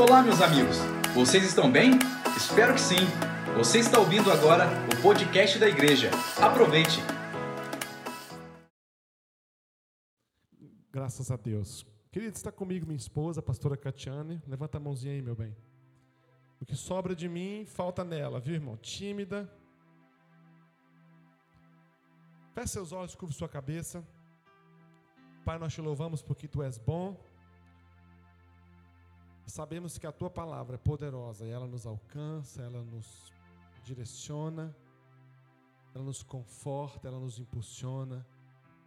Olá, meus amigos. Vocês estão bem? Espero que sim. Você está ouvindo agora o podcast da igreja. Aproveite. Graças a Deus. Querido, está comigo minha esposa, a pastora Catiane. Levanta a mãozinha aí, meu bem. O que sobra de mim, falta nela, viu, irmão? Tímida. Feche seus olhos, curva sua cabeça. Pai, nós te louvamos porque tu és bom. Sabemos que a tua palavra é poderosa e ela nos alcança, ela nos direciona, ela nos conforta, ela nos impulsiona,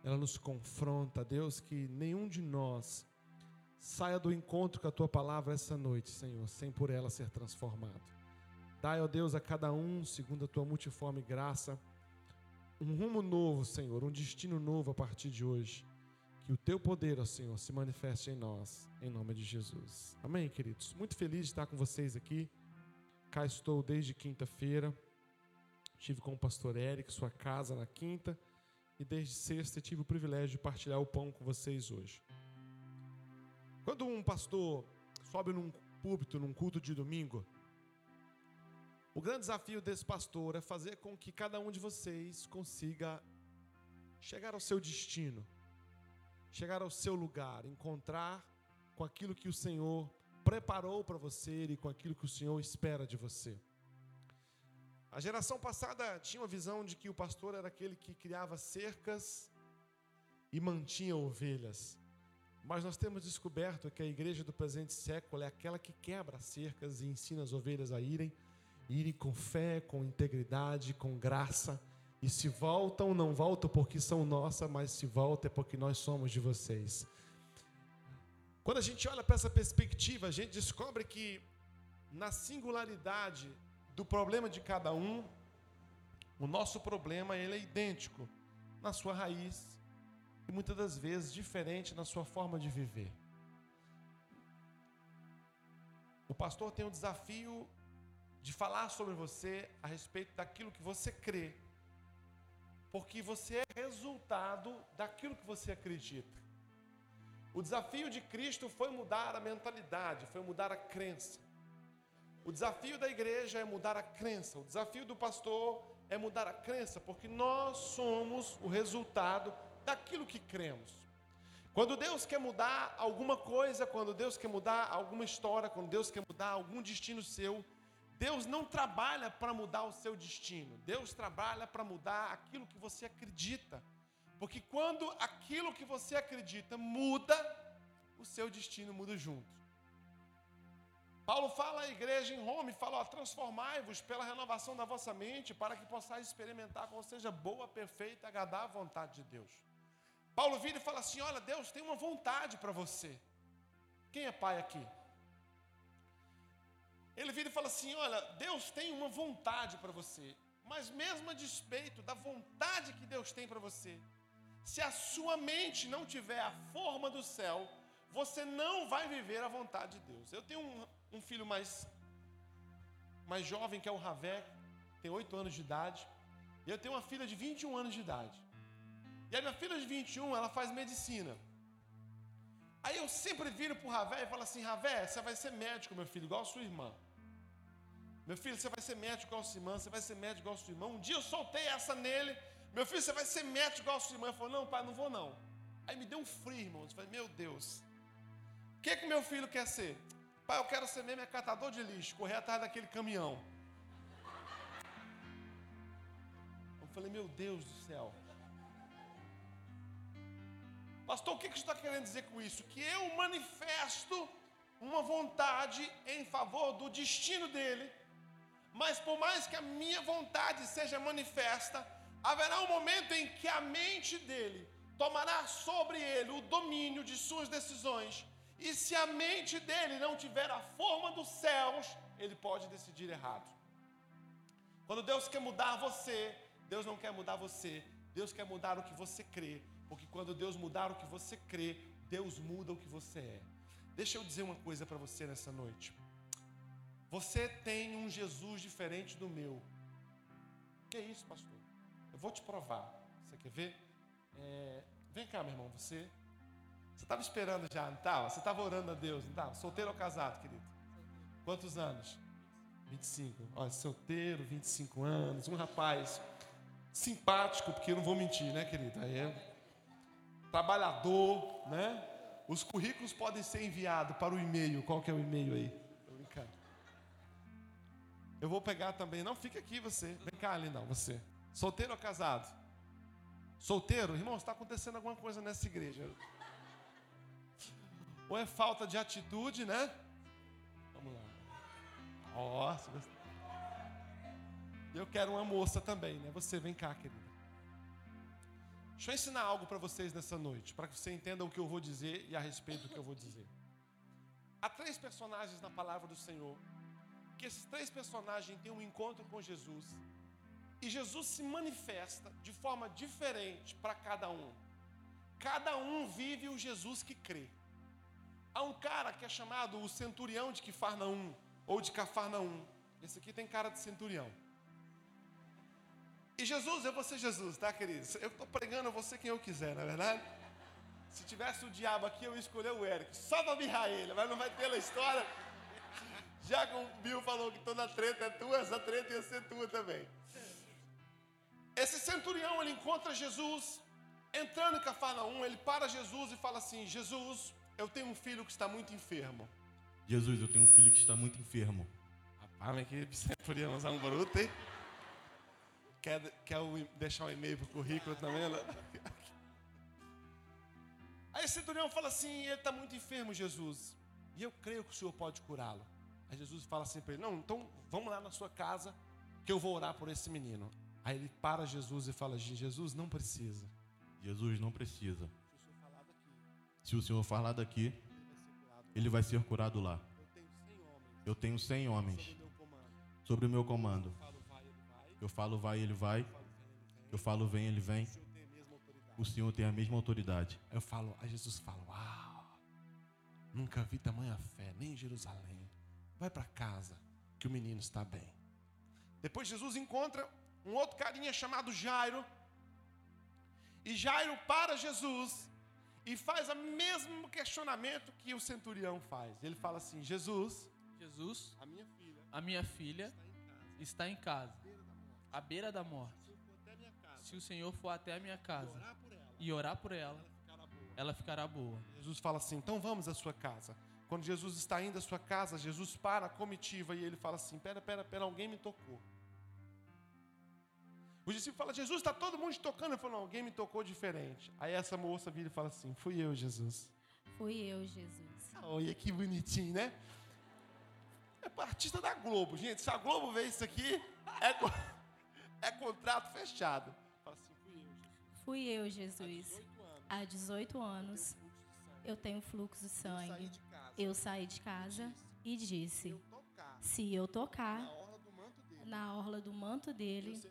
ela nos confronta. Deus, que nenhum de nós saia do encontro com a tua palavra essa noite, Senhor, sem por ela ser transformado. Dai, ó Deus, a cada um, segundo a tua multiforme graça, um rumo novo, Senhor, um destino novo a partir de hoje. Que o teu poder, ó Senhor, se manifeste em nós, em nome de Jesus. Amém, queridos? Muito feliz de estar com vocês aqui. Cá estou desde quinta-feira. Estive com o pastor Eric, sua casa na quinta. E desde sexta tive o privilégio de partilhar o pão com vocês hoje. Quando um pastor sobe num púlpito, num culto de domingo, o grande desafio desse pastor é fazer com que cada um de vocês consiga chegar ao seu destino chegar ao seu lugar, encontrar com aquilo que o Senhor preparou para você e com aquilo que o Senhor espera de você. A geração passada tinha uma visão de que o pastor era aquele que criava cercas e mantinha ovelhas. Mas nós temos descoberto que a igreja do presente século é aquela que quebra cercas e ensina as ovelhas a irem, irem com fé, com integridade, com graça e se voltam, não voltam porque são nossa, mas se voltam é porque nós somos de vocês. Quando a gente olha para essa perspectiva, a gente descobre que na singularidade do problema de cada um, o nosso problema ele é idêntico na sua raiz e muitas das vezes diferente na sua forma de viver. O pastor tem o desafio de falar sobre você a respeito daquilo que você crê porque você é resultado daquilo que você acredita. O desafio de Cristo foi mudar a mentalidade, foi mudar a crença. O desafio da igreja é mudar a crença. O desafio do pastor é mudar a crença, porque nós somos o resultado daquilo que cremos. Quando Deus quer mudar alguma coisa, quando Deus quer mudar alguma história, quando Deus quer mudar algum destino seu, Deus não trabalha para mudar o seu destino. Deus trabalha para mudar aquilo que você acredita. Porque quando aquilo que você acredita muda, o seu destino muda junto. Paulo fala à igreja em Roma e fala: transformai-vos pela renovação da vossa mente, para que possais experimentar qual seja boa, perfeita e agradável a vontade de Deus. Paulo vira e fala assim: olha, Deus tem uma vontade para você. Quem é pai aqui? Ele vira e fala assim: Olha, Deus tem uma vontade para você, mas mesmo a despeito da vontade que Deus tem para você, se a sua mente não tiver a forma do céu, você não vai viver a vontade de Deus. Eu tenho um, um filho mais, mais jovem, que é o Ravé, tem 8 anos de idade, e eu tenho uma filha de 21 anos de idade. E a minha filha de 21, ela faz medicina. Aí eu sempre viro para o Ravé e falo assim: Ravé, você vai ser médico, meu filho, igual a sua irmã. Meu filho, você vai ser médico igual a sua irmã, você vai ser médico igual a sua irmã. Um dia eu soltei essa nele. Meu filho, você vai ser médico igual a sua irmã. Ele falou, não, pai, não vou não. Aí me deu um frio, irmão. Eu falei, meu Deus. O que, que meu filho quer ser? Pai, eu quero ser mesmo é catador de lixo, correr atrás daquele caminhão. Eu falei, meu Deus do céu. Pastor, o que, que está querendo dizer com isso? Que eu manifesto uma vontade em favor do destino dele mas por mais que a minha vontade seja manifesta, haverá um momento em que a mente dele tomará sobre ele o domínio de suas decisões. E se a mente dele não tiver a forma dos céus, ele pode decidir errado. Quando Deus quer mudar você, Deus não quer mudar você, Deus quer mudar o que você crê. Porque quando Deus mudar o que você crê, Deus muda o que você é. Deixa eu dizer uma coisa para você nessa noite. Você tem um Jesus diferente do meu. Que é isso, pastor? Eu vou te provar. Você quer ver? É... Vem cá, meu irmão, você. Você estava esperando já, não estava? Você estava orando a Deus, não estava? Solteiro ou casado, querido? Quantos anos? 25. Olha, solteiro, 25 anos, um rapaz simpático, porque eu não vou mentir, né, querida? Aí é trabalhador, né? Os currículos podem ser enviados para o e-mail. Qual que é o e-mail aí? Tô brincando. Eu vou pegar também. Não, fica aqui você. Vem cá, lindão, você. Solteiro ou casado? Solteiro? Irmão, está acontecendo alguma coisa nessa igreja. Ou é falta de atitude, né? Vamos lá. Nossa. Eu quero uma moça também, né? Você, vem cá, querida. Deixa eu ensinar algo para vocês nessa noite, para que você entenda o que eu vou dizer e a respeito do que eu vou dizer. Há três personagens na palavra do Senhor, que esses três personagens têm um encontro com Jesus, e Jesus se manifesta de forma diferente para cada um. Cada um vive o Jesus que crê. Há um cara que é chamado o centurião de Quifarnaum, ou de Cafarnaum. Esse aqui tem cara de centurião. E Jesus, eu vou ser Jesus, tá, queridos? Eu estou pregando, eu vou ser quem eu quiser, não é verdade? Se tivesse o diabo aqui, eu ia escolher o Eric, só para mirrar ele, mas não vai ter a história. Já que o Bill falou que toda treta é tua, essa treta ia ser tua também. Esse centurião, ele encontra Jesus, entrando em Cafarnaum, ele para Jesus e fala assim: Jesus, eu tenho um filho que está muito enfermo. Jesus, eu tenho um filho que está muito enfermo. Rapaz, mas que centurião, um bruto, hein? Quer, quer deixar um e-mail para o currículo também? Né? Aí esse centurião fala assim: ele está muito enfermo, Jesus. E eu creio que o Senhor pode curá-lo. Aí Jesus fala assim para ele: Não, então vamos lá na sua casa que eu vou orar por esse menino. Aí ele para Jesus e fala: Jesus, não precisa. Jesus não precisa. Se o Senhor falar daqui, ele vai ser curado lá. Eu tenho 100 homens sobre o meu comando. Eu falo vai, ele vai. Eu falo vem, ele vem. O Senhor tem a mesma autoridade. Eu falo, a Jesus fala, uau, nunca vi tamanha fé, nem em Jerusalém. Vai para casa, que o menino está bem. Depois Jesus encontra um outro carinha chamado Jairo. E Jairo para Jesus e faz o mesmo questionamento que o centurião faz. Ele fala assim: Jesus, Jesus, a minha filha, a minha filha está em casa à beira da morte. Se o Senhor for até a minha casa e orar por ela, ela ficará boa. Jesus fala assim: então vamos à sua casa. Quando Jesus está indo à sua casa, Jesus para a comitiva e ele fala assim: pera, pera, pera, alguém me tocou. O discípulo fala: Jesus, está todo mundo te tocando. Ele falou: alguém me tocou diferente. Aí essa moça vira e fala assim: fui eu, Jesus. Fui eu, Jesus. Olha que bonitinho, né? É artista da Globo, gente. Se a Globo vê isso aqui, é. É contrato fechado. Fala assim, fui eu, Jesus. Fui eu, Jesus. Há 18 anos, eu tenho fluxo de sangue. Eu saí de casa e disse: se eu tocar na orla do manto dele,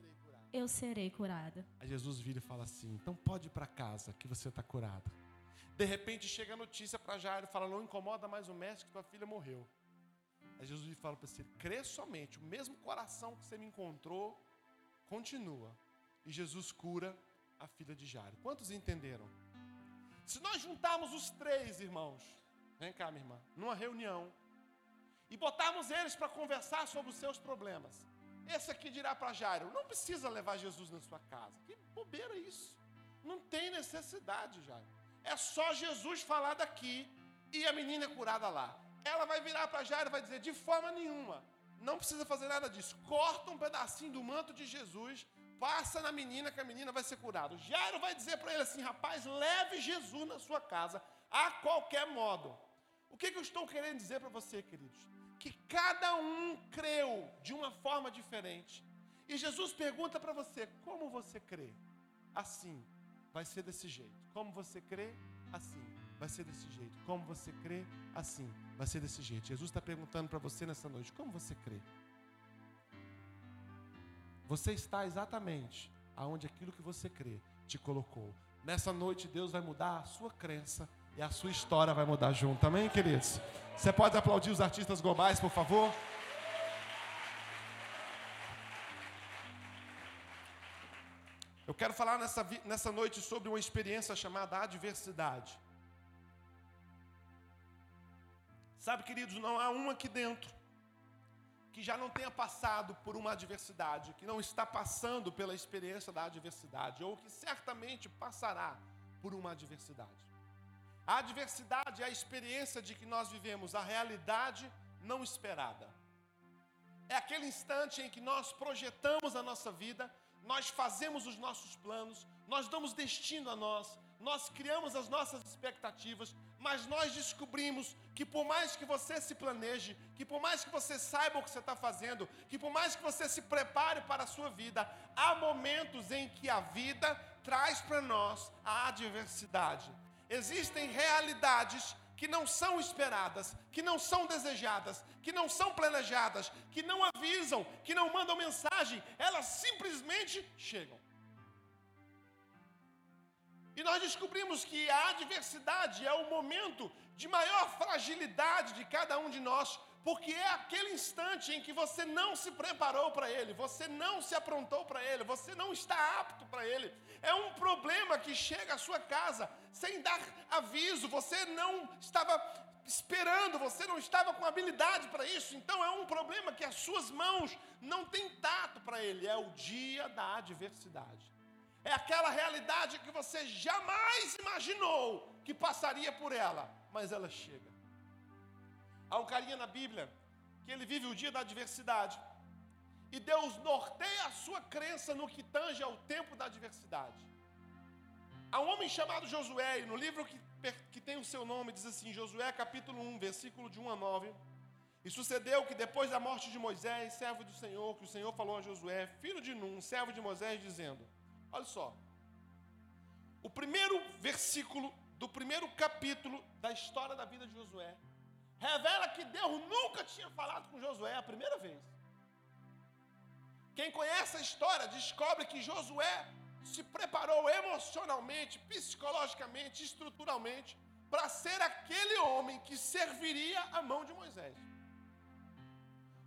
eu serei curada. Aí Jesus vira e fala assim: então pode ir para casa que você está curada. De repente chega a notícia para Jairo e fala: não incomoda mais o mestre que tua filha morreu. Aí Jesus fala para você: crê somente, o mesmo coração que você me encontrou continua. E Jesus cura a filha de Jairo. Quantos entenderam? Se nós juntarmos os três irmãos, vem cá, minha irmã, numa reunião, e botarmos eles para conversar sobre os seus problemas, esse aqui dirá para Jairo: não precisa levar Jesus na sua casa. Que bobeira isso. Não tem necessidade, Jairo. É só Jesus falar daqui e a menina é curada lá. Ela vai virar para Jairo e vai dizer: de forma nenhuma, não precisa fazer nada disso. Corta um pedacinho do manto de Jesus, passa na menina que a menina vai ser curada. Jairo vai dizer para ele assim: rapaz, leve Jesus na sua casa, a qualquer modo. O que, que eu estou querendo dizer para você, queridos? Que cada um creu de uma forma diferente. E Jesus pergunta para você: como você crê? Assim, vai ser desse jeito. Como você crê? Assim vai ser desse jeito. Como você crê, assim, vai ser desse jeito. Jesus está perguntando para você nessa noite: como você crê? Você está exatamente aonde aquilo que você crê te colocou. Nessa noite, Deus vai mudar a sua crença e a sua história vai mudar junto. Amém, queridos? Você pode aplaudir os artistas globais, por favor? Eu quero falar nessa, nessa noite sobre uma experiência chamada adversidade. Sabe, queridos, não há um aqui dentro que já não tenha passado por uma adversidade, que não está passando pela experiência da adversidade, ou que certamente passará por uma adversidade. A adversidade é a experiência de que nós vivemos a realidade não esperada. É aquele instante em que nós projetamos a nossa vida, nós fazemos os nossos planos, nós damos destino a nós, nós criamos as nossas expectativas, mas nós descobrimos que por mais que você se planeje, que por mais que você saiba o que você está fazendo, que por mais que você se prepare para a sua vida, há momentos em que a vida traz para nós a adversidade. Existem realidades que não são esperadas, que não são desejadas, que não são planejadas, que não avisam, que não mandam mensagem, elas simplesmente chegam. E nós descobrimos que a adversidade é o momento de maior fragilidade de cada um de nós, porque é aquele instante em que você não se preparou para ele, você não se aprontou para ele, você não está apto para ele. É um problema que chega à sua casa sem dar aviso, você não estava esperando, você não estava com habilidade para isso, então é um problema que as suas mãos não têm tato para ele, é o dia da adversidade. É aquela realidade que você jamais imaginou que passaria por ela, mas ela chega. Há um carinha na Bíblia que ele vive o dia da adversidade. E Deus norteia a sua crença no que tange ao tempo da adversidade. Há um homem chamado Josué, e no livro que, que tem o seu nome, diz assim: Josué capítulo 1, versículo de 1 a 9. E sucedeu que depois da morte de Moisés, servo do Senhor, que o Senhor falou a Josué, filho de Num, servo de Moisés, dizendo: Olha só. O primeiro versículo do primeiro capítulo da história da vida de Josué revela que Deus nunca tinha falado com Josué a primeira vez. Quem conhece a história descobre que Josué se preparou emocionalmente, psicologicamente, estruturalmente para ser aquele homem que serviria a mão de Moisés.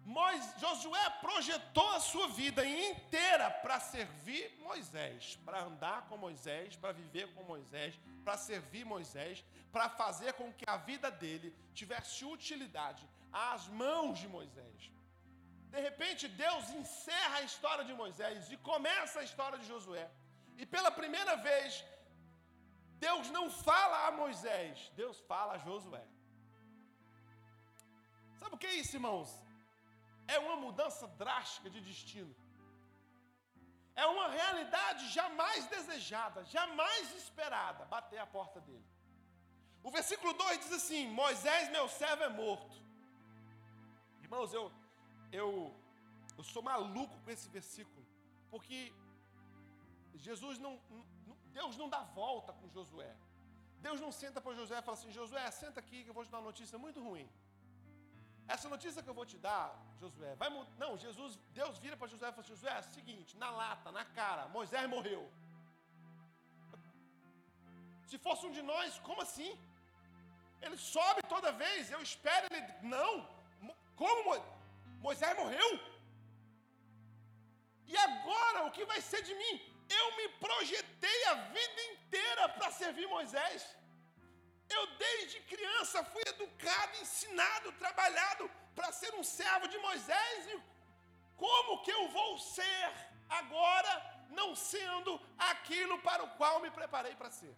Moisés, Josué projetou a sua vida inteira para servir Moisés, para andar com Moisés, para viver com Moisés, para servir Moisés, para fazer com que a vida dele tivesse utilidade às mãos de Moisés. De repente, Deus encerra a história de Moisés e começa a história de Josué. E pela primeira vez, Deus não fala a Moisés, Deus fala a Josué. Sabe o que é isso, irmãos? É uma mudança drástica de destino. É uma realidade jamais desejada, jamais esperada, bater a porta dele. O versículo 2 diz assim: Moisés, meu servo, é morto. Irmãos, eu, eu, eu sou maluco com esse versículo, porque Jesus não, não Deus não dá volta com Josué. Deus não senta para Josué e fala assim: Josué, senta aqui que eu vou te dar uma notícia muito ruim. Essa notícia que eu vou te dar, Josué, vai Não, Jesus, Deus vira para Josué e fala: assim, Josué, é o seguinte, na lata, na cara, Moisés morreu. Se fosse um de nós, como assim? Ele sobe toda vez, eu espero ele. Não! Como Moisés morreu? E agora, o que vai ser de mim? Eu me projetei a vida inteira para servir Moisés. Eu, desde criança, fui educado, ensinado, trabalhado para ser um servo de Moisés. E como que eu vou ser agora, não sendo aquilo para o qual me preparei para ser?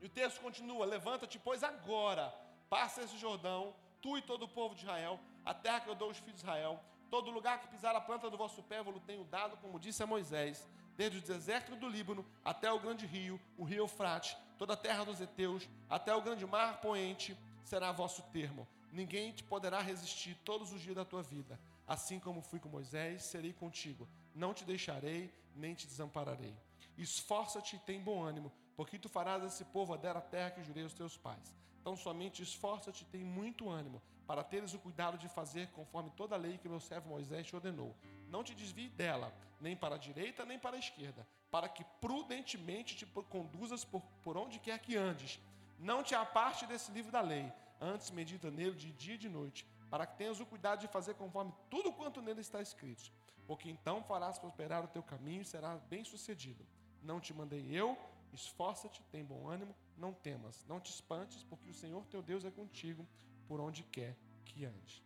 E o texto continua: Levanta-te, pois agora, passa esse Jordão, tu e todo o povo de Israel, a terra que eu dou aos filhos de Israel, todo lugar que pisar a planta do vosso pé, vos tenho dado, como disse a Moisés, desde o deserto do Líbano até o grande rio, o rio Eufrate, toda a terra dos heteus, até o grande mar poente, será vosso termo. Ninguém te poderá resistir todos os dias da tua vida. Assim como fui com Moisés, serei contigo. Não te deixarei, nem te desampararei. Esforça-te e tem bom ânimo, porque tu farás esse povo adera a terra que jurei aos teus pais. Então somente esforça-te e tem muito ânimo, para teres o cuidado de fazer conforme toda a lei que meu servo Moisés te ordenou. Não te desvie dela, nem para a direita, nem para a esquerda, para que prudentemente te conduzas por, por onde quer que andes. Não te aparte desse livro da lei, antes medita nele de dia e de noite, para que tenhas o cuidado de fazer conforme tudo quanto nele está escrito. Porque então farás prosperar o teu caminho e serás bem-sucedido. Não te mandei eu, esforça-te, tem bom ânimo, não temas, não te espantes, porque o Senhor teu Deus é contigo por onde quer que ande.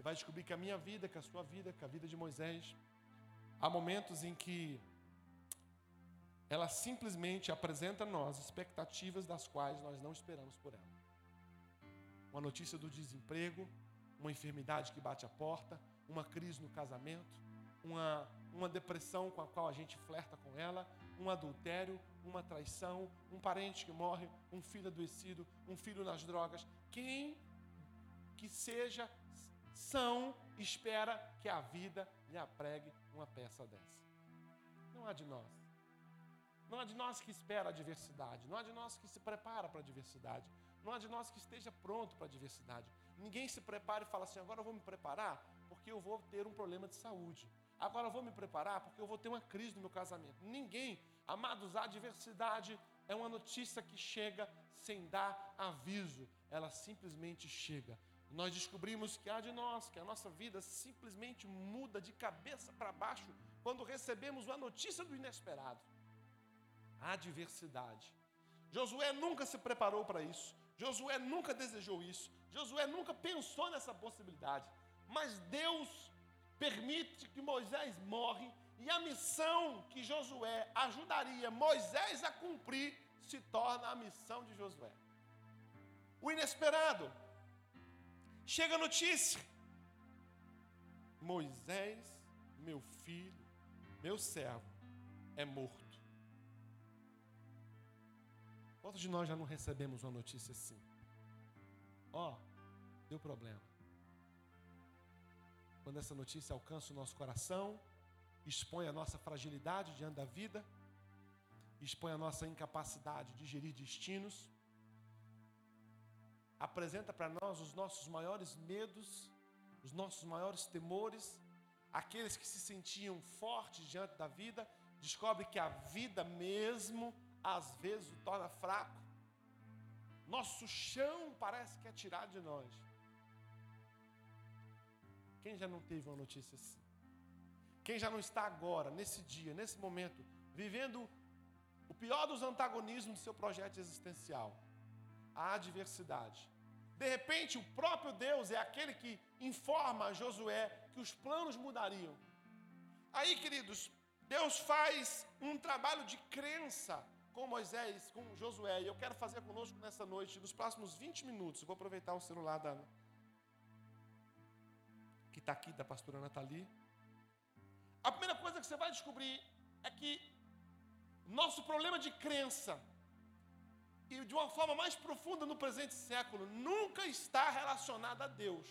Você vai descobrir que a minha vida, que a sua vida, que a vida de Moisés, há momentos em que ela simplesmente apresenta a nós expectativas das quais nós não esperamos por ela. Uma notícia do desemprego, uma enfermidade que bate a porta, uma crise no casamento, uma, uma depressão com a qual a gente flerta com ela, um adultério, uma traição, um parente que morre, um filho adoecido, um filho nas drogas. Quem que seja são espera que a vida lhe apregue uma peça dessa. Não há de nós. Não há de nós que espera a diversidade. Não há de nós que se prepara para a diversidade. Não há de nós que esteja pronto para a diversidade. Ninguém se prepara e fala assim: agora eu vou me preparar porque eu vou ter um problema de saúde. Agora eu vou me preparar porque eu vou ter uma crise no meu casamento. Ninguém, amados, a diversidade é uma notícia que chega sem dar aviso. Ela simplesmente chega. Nós descobrimos que há de nós, que a nossa vida simplesmente muda de cabeça para baixo quando recebemos a notícia do inesperado. A diversidade. Josué nunca se preparou para isso. Josué nunca desejou isso. Josué nunca pensou nessa possibilidade. Mas Deus permite que Moisés morre e a missão que Josué ajudaria Moisés a cumprir se torna a missão de Josué. O inesperado. Chega a notícia. Moisés, meu filho, meu servo, é morto. Quantos de nós já não recebemos uma notícia assim? Ó, oh, deu problema. Quando essa notícia alcança o nosso coração, expõe a nossa fragilidade diante da vida, expõe a nossa incapacidade de gerir destinos, apresenta para nós os nossos maiores medos, os nossos maiores temores, aqueles que se sentiam fortes diante da vida, descobre que a vida mesmo às vezes o torna fraco. Nosso chão parece que é tirado de nós. Quem já não teve uma notícia assim? Quem já não está agora, nesse dia, nesse momento, vivendo o pior dos antagonismos do seu projeto existencial? A adversidade. De repente, o próprio Deus é aquele que informa a Josué que os planos mudariam. Aí, queridos, Deus faz um trabalho de crença com Moisés, com Josué, e eu quero fazer conosco nessa noite, nos próximos 20 minutos. Vou aproveitar o celular da que está aqui, da pastora Nathalie. A primeira coisa que você vai descobrir é que nosso problema de crença, e de uma forma mais profunda no presente século, nunca está relacionado a Deus.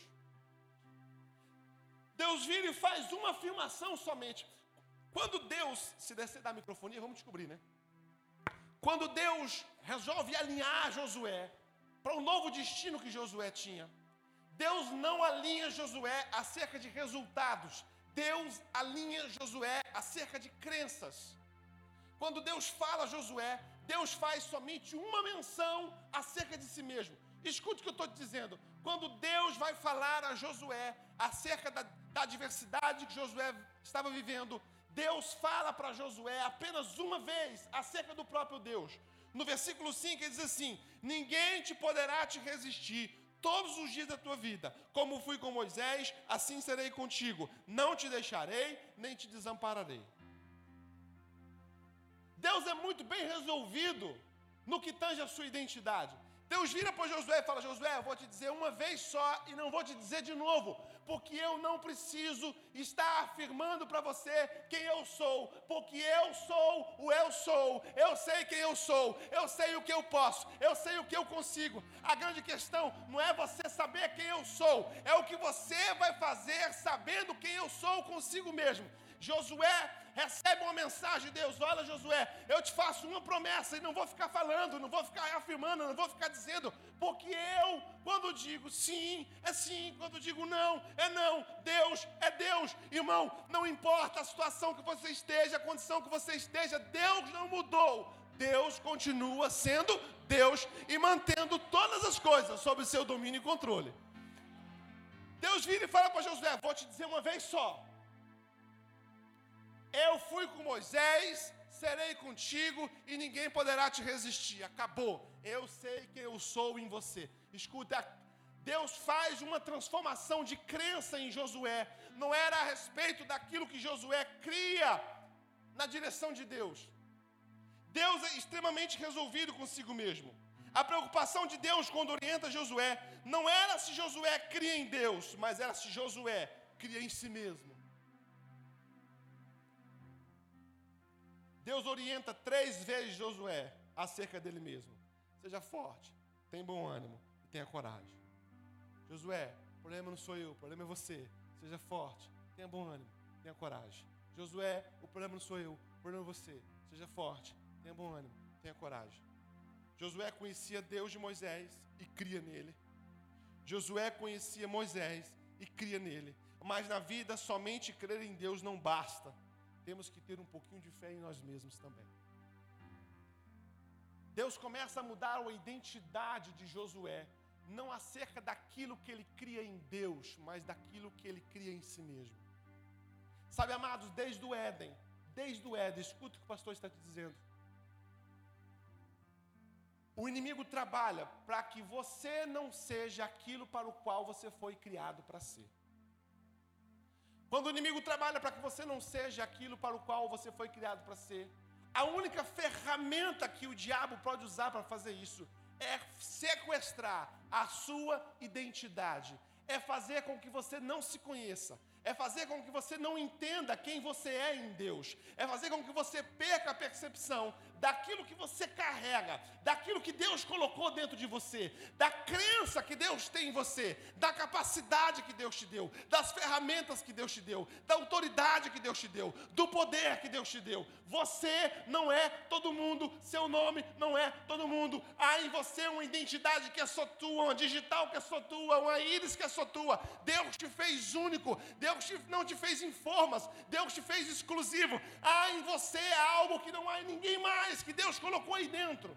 Deus vira e faz uma afirmação somente. Quando Deus, se descer da microfonia, vamos descobrir, né? Quando Deus resolve alinhar Josué para o novo destino que Josué tinha, Deus não alinha Josué acerca de resultados, Deus alinha Josué acerca de crenças. Quando Deus fala a Josué, Deus faz somente uma menção acerca de si mesmo. Escute o que eu estou te dizendo. Quando Deus vai falar a Josué acerca da, da adversidade que Josué estava vivendo, Deus fala para Josué apenas uma vez acerca do próprio Deus. No versículo 5 ele diz assim: Ninguém te poderá te resistir todos os dias da tua vida. Como fui com Moisés, assim serei contigo. Não te deixarei, nem te desampararei. Deus é muito bem resolvido no que tange a sua identidade. Deus vira para Josué e fala: Josué, eu vou te dizer uma vez só e não vou te dizer de novo, porque eu não preciso estar afirmando para você quem eu sou, porque eu sou o eu sou, eu sei quem eu sou, eu sei o que eu posso, eu sei o que eu consigo. A grande questão não é você saber quem eu sou, é o que você vai fazer sabendo quem eu sou consigo mesmo. Josué recebe uma mensagem de Deus: Olha, Josué, eu te faço uma promessa e não vou ficar falando, não vou ficar afirmando, não vou ficar dizendo, porque eu, quando digo sim, é sim, quando digo não, é não. Deus é Deus, irmão. Não importa a situação que você esteja, a condição que você esteja, Deus não mudou. Deus continua sendo Deus e mantendo todas as coisas sob seu domínio e controle. Deus vira e fala para Josué: Vou te dizer uma vez só. Eu fui com Moisés, serei contigo e ninguém poderá te resistir. Acabou. Eu sei quem eu sou em você. Escuta, Deus faz uma transformação de crença em Josué. Não era a respeito daquilo que Josué cria na direção de Deus. Deus é extremamente resolvido consigo mesmo. A preocupação de Deus quando orienta Josué não era se Josué cria em Deus, mas era se Josué cria em si mesmo. Deus orienta três vezes Josué acerca dele mesmo. Seja forte, tenha bom ânimo e tenha coragem. Josué, o problema não sou eu, o problema é você. Seja forte, tenha bom ânimo, tenha coragem. Josué, o problema não sou eu, o problema é você. Seja forte, tenha bom ânimo, tenha coragem. Josué conhecia Deus de Moisés e cria nele. Josué conhecia Moisés e cria nele. Mas na vida, somente crer em Deus não basta. Temos que ter um pouquinho de fé em nós mesmos também. Deus começa a mudar a identidade de Josué, não acerca daquilo que ele cria em Deus, mas daquilo que ele cria em si mesmo. Sabe, amados, desde o Éden, desde o Éden, escuta o que o pastor está te dizendo. O inimigo trabalha para que você não seja aquilo para o qual você foi criado para ser. Quando o inimigo trabalha para que você não seja aquilo para o qual você foi criado para ser, a única ferramenta que o diabo pode usar para fazer isso é sequestrar a sua identidade, é fazer com que você não se conheça, é fazer com que você não entenda quem você é em Deus, é fazer com que você perca a percepção daquilo que você carrega, daquilo que Deus colocou dentro de você, da crença que Deus tem em você, da capacidade que Deus te deu, das ferramentas que Deus te deu, da autoridade que Deus te deu, do poder que Deus te deu. Você não é todo mundo, seu nome não é todo mundo. Há em você uma identidade que é só tua, uma digital que é só tua, uma íris que é só tua. Deus te fez único, Deus te, não te fez em formas, Deus te fez exclusivo. Há em você algo que não há em ninguém mais que Deus colocou aí dentro.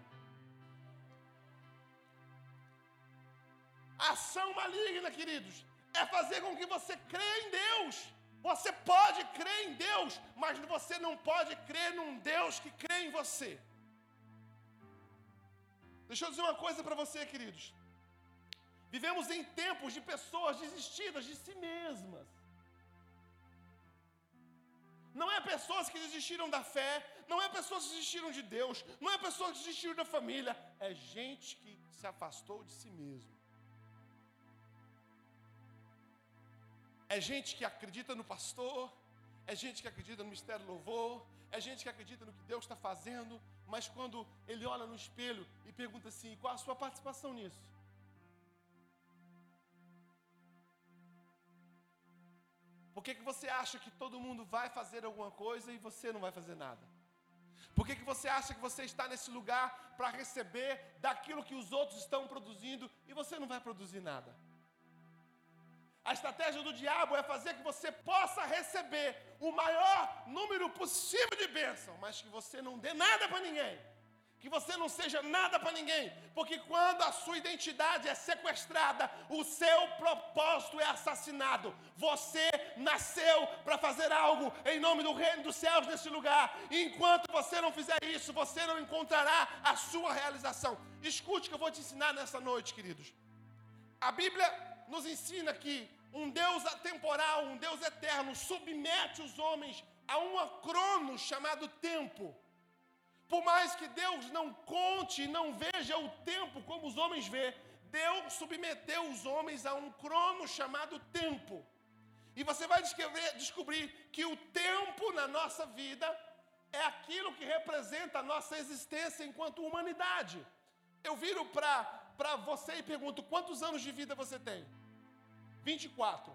Ação maligna, queridos, é fazer com que você creia em Deus. Você pode crer em Deus, mas você não pode crer num Deus que crê em você. Deixa eu dizer uma coisa para você, queridos. Vivemos em tempos de pessoas desistidas de si mesmas. Não é pessoas que desistiram da fé, não é pessoas que desistiram de Deus, não é pessoas que desistiram da família, é gente que se afastou de si mesmo. É gente que acredita no pastor, é gente que acredita no mistério louvor, é gente que acredita no que Deus está fazendo, mas quando ele olha no espelho e pergunta assim: qual a sua participação nisso? Por que, que você acha que todo mundo vai fazer alguma coisa e você não vai fazer nada? Por que, que você acha que você está nesse lugar para receber daquilo que os outros estão produzindo e você não vai produzir nada? A estratégia do diabo é fazer que você possa receber o maior número possível de bênção, mas que você não dê nada para ninguém que você não seja nada para ninguém, porque quando a sua identidade é sequestrada, o seu propósito é assassinado. Você nasceu para fazer algo em nome do reino dos céus nesse lugar. E enquanto você não fizer isso, você não encontrará a sua realização. Escute que eu vou te ensinar nessa noite, queridos. A Bíblia nos ensina que um Deus atemporal, um Deus eterno, submete os homens a um crono chamado tempo. Por mais que Deus não conte e não veja o tempo como os homens vê, Deus submeteu os homens a um crono chamado tempo. E você vai descobrir que o tempo na nossa vida é aquilo que representa a nossa existência enquanto humanidade. Eu viro para você e pergunto: quantos anos de vida você tem? 24.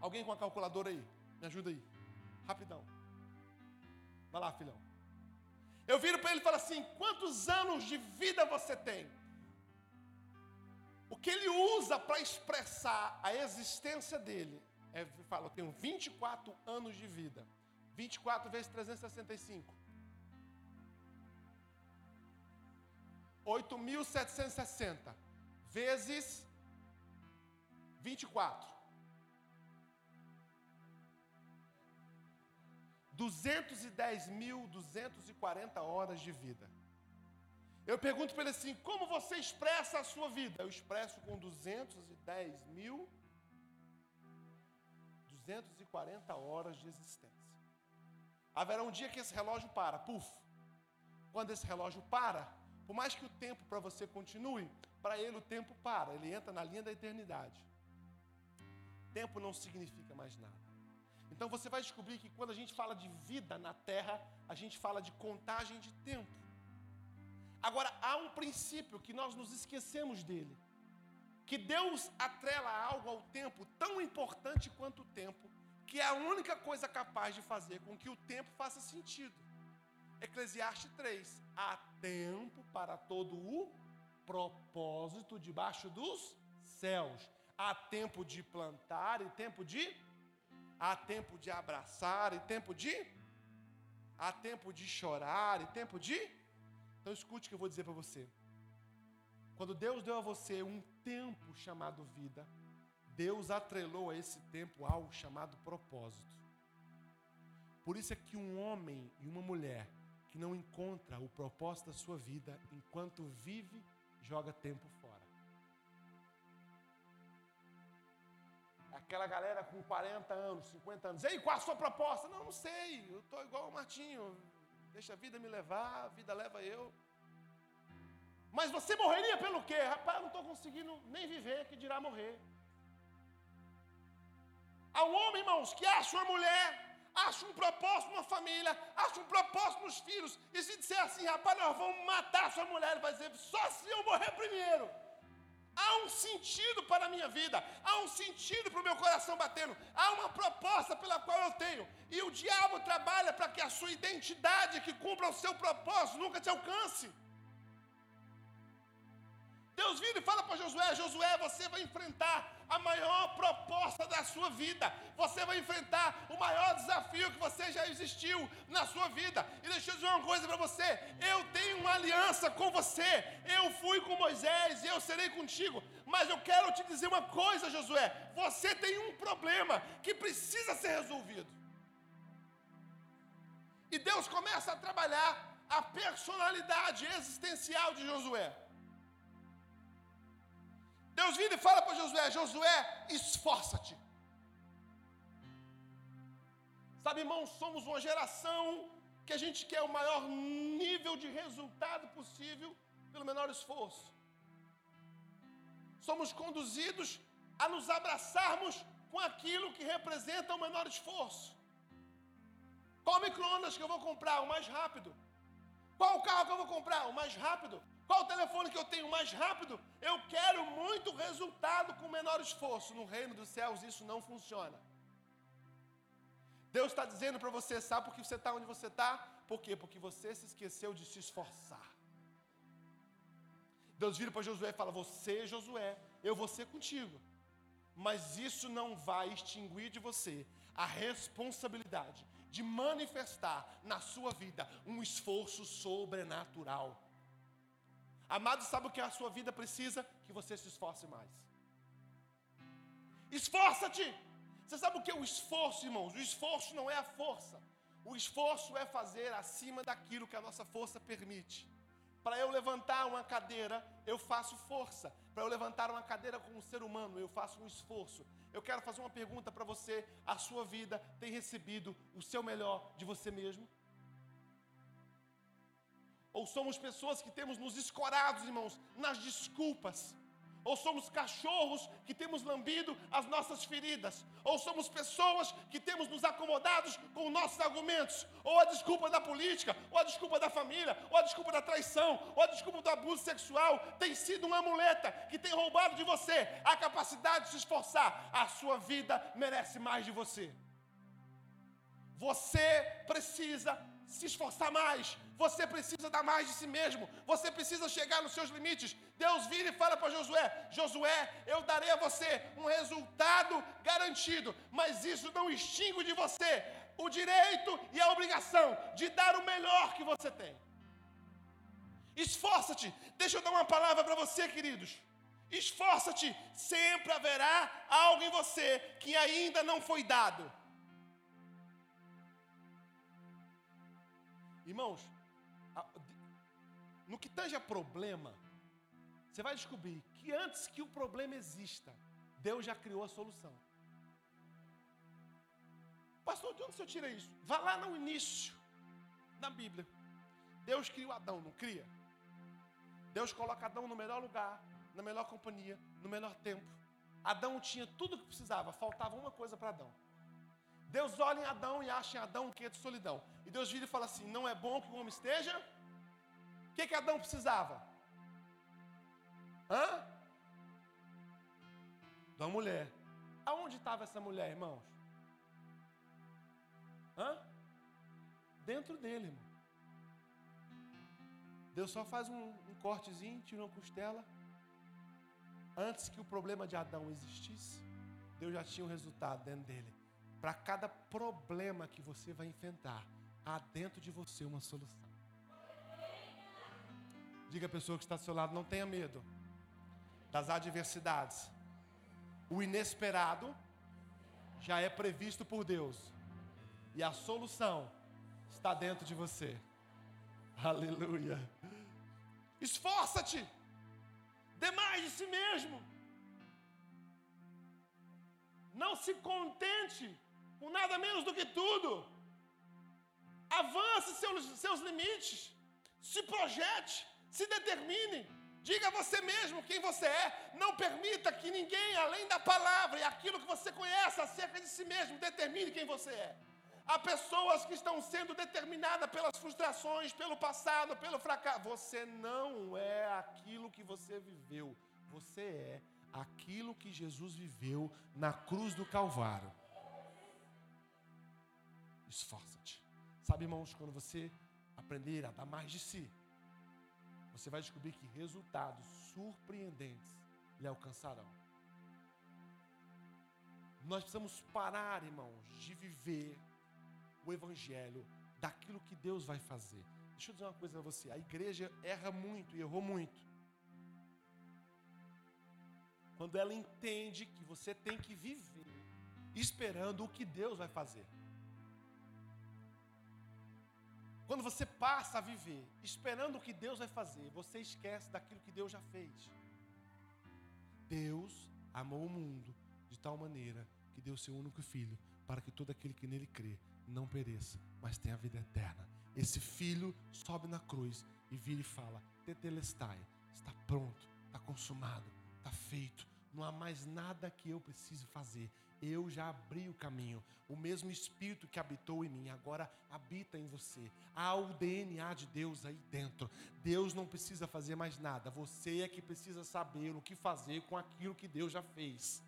Alguém com a calculadora aí? Me ajuda aí. Rapidão. Vai lá, filhão. Eu viro para ele e falo assim: quantos anos de vida você tem? O que ele usa para expressar a existência dele é, fala, eu tenho 24 anos de vida. 24 vezes 365. 8.760 vezes 24. 210.240 horas de vida. Eu pergunto para ele assim: como você expressa a sua vida? Eu expresso com 210 mil, 240 horas de existência. Haverá um dia que esse relógio para, puf. Quando esse relógio para, por mais que o tempo para você continue, para ele o tempo para, ele entra na linha da eternidade. Tempo não significa mais nada. Então você vai descobrir que quando a gente fala de vida na terra, a gente fala de contagem de tempo. Agora, há um princípio que nós nos esquecemos dele. Que Deus atrela algo ao tempo tão importante quanto o tempo, que é a única coisa capaz de fazer com que o tempo faça sentido. Eclesiastes 3: há tempo para todo o propósito debaixo dos céus. Há tempo de plantar e tempo de. Há tempo de abraçar e tempo de. Há tempo de chorar e tempo de. Então escute o que eu vou dizer para você. Quando Deus deu a você um tempo chamado vida, Deus atrelou a esse tempo algo chamado propósito. Por isso é que um homem e uma mulher que não encontra o propósito da sua vida enquanto vive, joga tempo fora. Aquela galera com 40 anos, 50 anos, ei, qual a sua proposta? Não, não sei, eu estou igual o Martinho, deixa a vida me levar, a vida leva eu. Mas você morreria pelo quê? Rapaz, não estou conseguindo nem viver, que dirá morrer. Há um homem, irmãos, que acha uma mulher, acha um propósito na família, acha um propósito nos filhos, e se disser assim, rapaz, nós vamos matar sua mulher, ele vai dizer, só se eu morrer primeiro. Há um sentido para a minha vida, há um sentido para o meu coração batendo, há uma proposta pela qual eu tenho. E o diabo trabalha para que a sua identidade que cumpra o seu propósito nunca te alcance. Deus vira e fala para Josué: Josué, você vai enfrentar a maior proposta da sua vida. Você vai enfrentar o maior desafio que você já existiu na sua vida. E deixa eu dizer uma coisa para você: eu tenho uma aliança com você. Eu fui com Moisés e eu serei contigo. Mas eu quero te dizer uma coisa, Josué: você tem um problema que precisa ser resolvido. E Deus começa a trabalhar a personalidade existencial de Josué. Deus vira e fala para Josué: Josué, esforça-te. Sabe, irmãos, somos uma geração que a gente quer o maior nível de resultado possível pelo menor esforço. Somos conduzidos a nos abraçarmos com aquilo que representa o menor esforço. Qual micro-ondas que eu vou comprar? O mais rápido. Qual carro que eu vou comprar? O mais rápido. Qual o telefone que eu tenho mais rápido? Eu quero muito resultado com menor esforço. No reino dos céus isso não funciona. Deus está dizendo para você, sabe por que você está onde você está? Por quê? Porque você se esqueceu de se esforçar. Deus vira para Josué e fala: Você, Josué, eu vou ser contigo. Mas isso não vai extinguir de você a responsabilidade de manifestar na sua vida um esforço sobrenatural. Amado, sabe o que a sua vida precisa? Que você se esforce mais. Esforça-te! Você sabe o que é o esforço, irmãos? O esforço não é a força. O esforço é fazer acima daquilo que a nossa força permite. Para eu levantar uma cadeira, eu faço força. Para eu levantar uma cadeira como um ser humano, eu faço um esforço. Eu quero fazer uma pergunta para você: a sua vida tem recebido o seu melhor de você mesmo? Ou somos pessoas que temos nos escorado, irmãos, nas desculpas. Ou somos cachorros que temos lambido as nossas feridas. Ou somos pessoas que temos nos acomodados com nossos argumentos. Ou a desculpa da política, ou a desculpa da família, ou a desculpa da traição, ou a desculpa do abuso sexual tem sido uma muleta que tem roubado de você a capacidade de se esforçar. A sua vida merece mais de você. Você precisa se esforçar mais, você precisa dar mais de si mesmo, você precisa chegar nos seus limites. Deus vira e fala para Josué: Josué, eu darei a você um resultado garantido, mas isso não extingue de você o direito e a obrigação de dar o melhor que você tem. Esforça-te, deixa eu dar uma palavra para você, queridos. Esforça-te, sempre haverá algo em você que ainda não foi dado. Irmãos, no que tange a problema, você vai descobrir que antes que o problema exista, Deus já criou a solução. Pastor, de onde você tira isso? Vá lá no início, na Bíblia. Deus criou Adão, não cria? Deus coloca Adão no melhor lugar, na melhor companhia, no melhor tempo. Adão tinha tudo o que precisava, faltava uma coisa para Adão. Deus olha em Adão e acha em Adão um quê de solidão. E Deus vira e fala assim: não é bom que o homem esteja. O que, que Adão precisava? Hã? Da mulher. Aonde estava essa mulher, irmãos? Hã? Dentro dele, irmão. Deus só faz um, um cortezinho, tira uma costela. Antes que o problema de Adão existisse, Deus já tinha um resultado dentro dele. Para cada problema que você vai enfrentar, há dentro de você uma solução. Diga a pessoa que está do seu lado, não tenha medo das adversidades. O inesperado já é previsto por Deus. E a solução está dentro de você. Aleluia. Esforça-te. Dê mais de si mesmo. Não se contente com nada menos do que tudo. Avance seus, seus limites. Se projete. Se determine. Diga a você mesmo quem você é. Não permita que ninguém, além da palavra e aquilo que você conhece acerca de si mesmo, determine quem você é. Há pessoas que estão sendo determinadas pelas frustrações, pelo passado, pelo fracasso. Você não é aquilo que você viveu. Você é aquilo que Jesus viveu na cruz do Calvário. Esforça-te. Sabe, irmãos, quando você aprender a dar mais de si, você vai descobrir que resultados surpreendentes lhe alcançarão. Nós precisamos parar, irmãos, de viver o evangelho daquilo que Deus vai fazer. Deixa eu dizer uma coisa a você: a igreja erra muito e errou muito. Quando ela entende que você tem que viver esperando o que Deus vai fazer. Quando você passa a viver esperando o que Deus vai fazer, você esquece daquilo que Deus já fez. Deus amou o mundo de tal maneira que deu seu único filho para que todo aquele que nele crê não pereça, mas tenha vida eterna. Esse filho sobe na cruz e vira e fala: Tetelestai, está pronto, está consumado, está feito. Não há mais nada que eu precise fazer. Eu já abri o caminho. O mesmo Espírito que habitou em mim agora habita em você. Há o DNA de Deus aí dentro. Deus não precisa fazer mais nada. Você é que precisa saber o que fazer com aquilo que Deus já fez.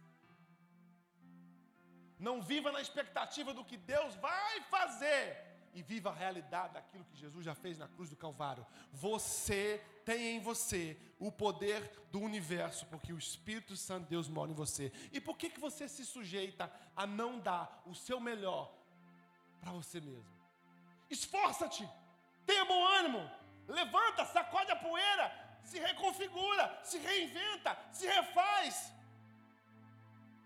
Não viva na expectativa do que Deus vai fazer e viva a realidade daquilo que Jesus já fez na cruz do Calvário. Você tem em você o poder do universo, porque o Espírito Santo de Deus mora em você. E por que, que você se sujeita a não dar o seu melhor para você mesmo? Esforça-te, tenha bom ânimo, levanta, sacode a poeira, se reconfigura, se reinventa, se refaz.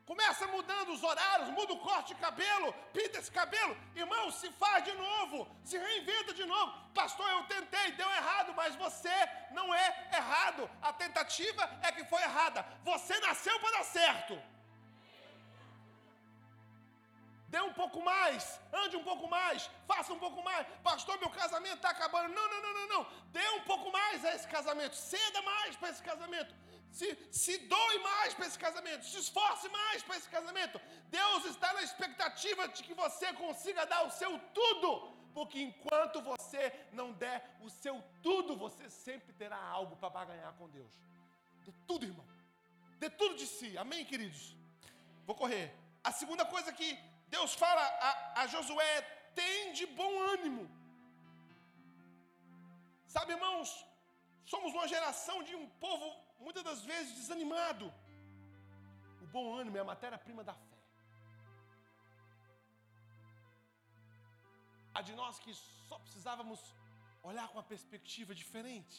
Começa mudando os horários, muda o corte de cabelo, pinta esse cabelo. Irmão, se faz de novo, se reinventa de novo. Pastor, eu tentei, deu errado, mas você não é errado. A tentativa é que foi errada. Você nasceu para dar certo. Dê um pouco mais, ande um pouco mais, faça um pouco mais. Pastor, meu casamento está acabando. Não, não, não, não, não. Dê um pouco mais a esse casamento. Ceda mais para esse casamento se, se doe mais para esse casamento, se esforce mais para esse casamento. Deus está na expectativa de que você consiga dar o seu tudo, porque enquanto você não der o seu tudo, você sempre terá algo para baganhar com Deus. Dê tudo, irmão. Dê tudo de si. Amém, queridos? Vou correr. A segunda coisa que Deus fala a, a Josué é: tem de bom ânimo. Sabe, irmãos, somos uma geração de um povo muitas das vezes desanimado. O bom ânimo é a matéria-prima da fé. A de nós que só precisávamos olhar com uma perspectiva diferente.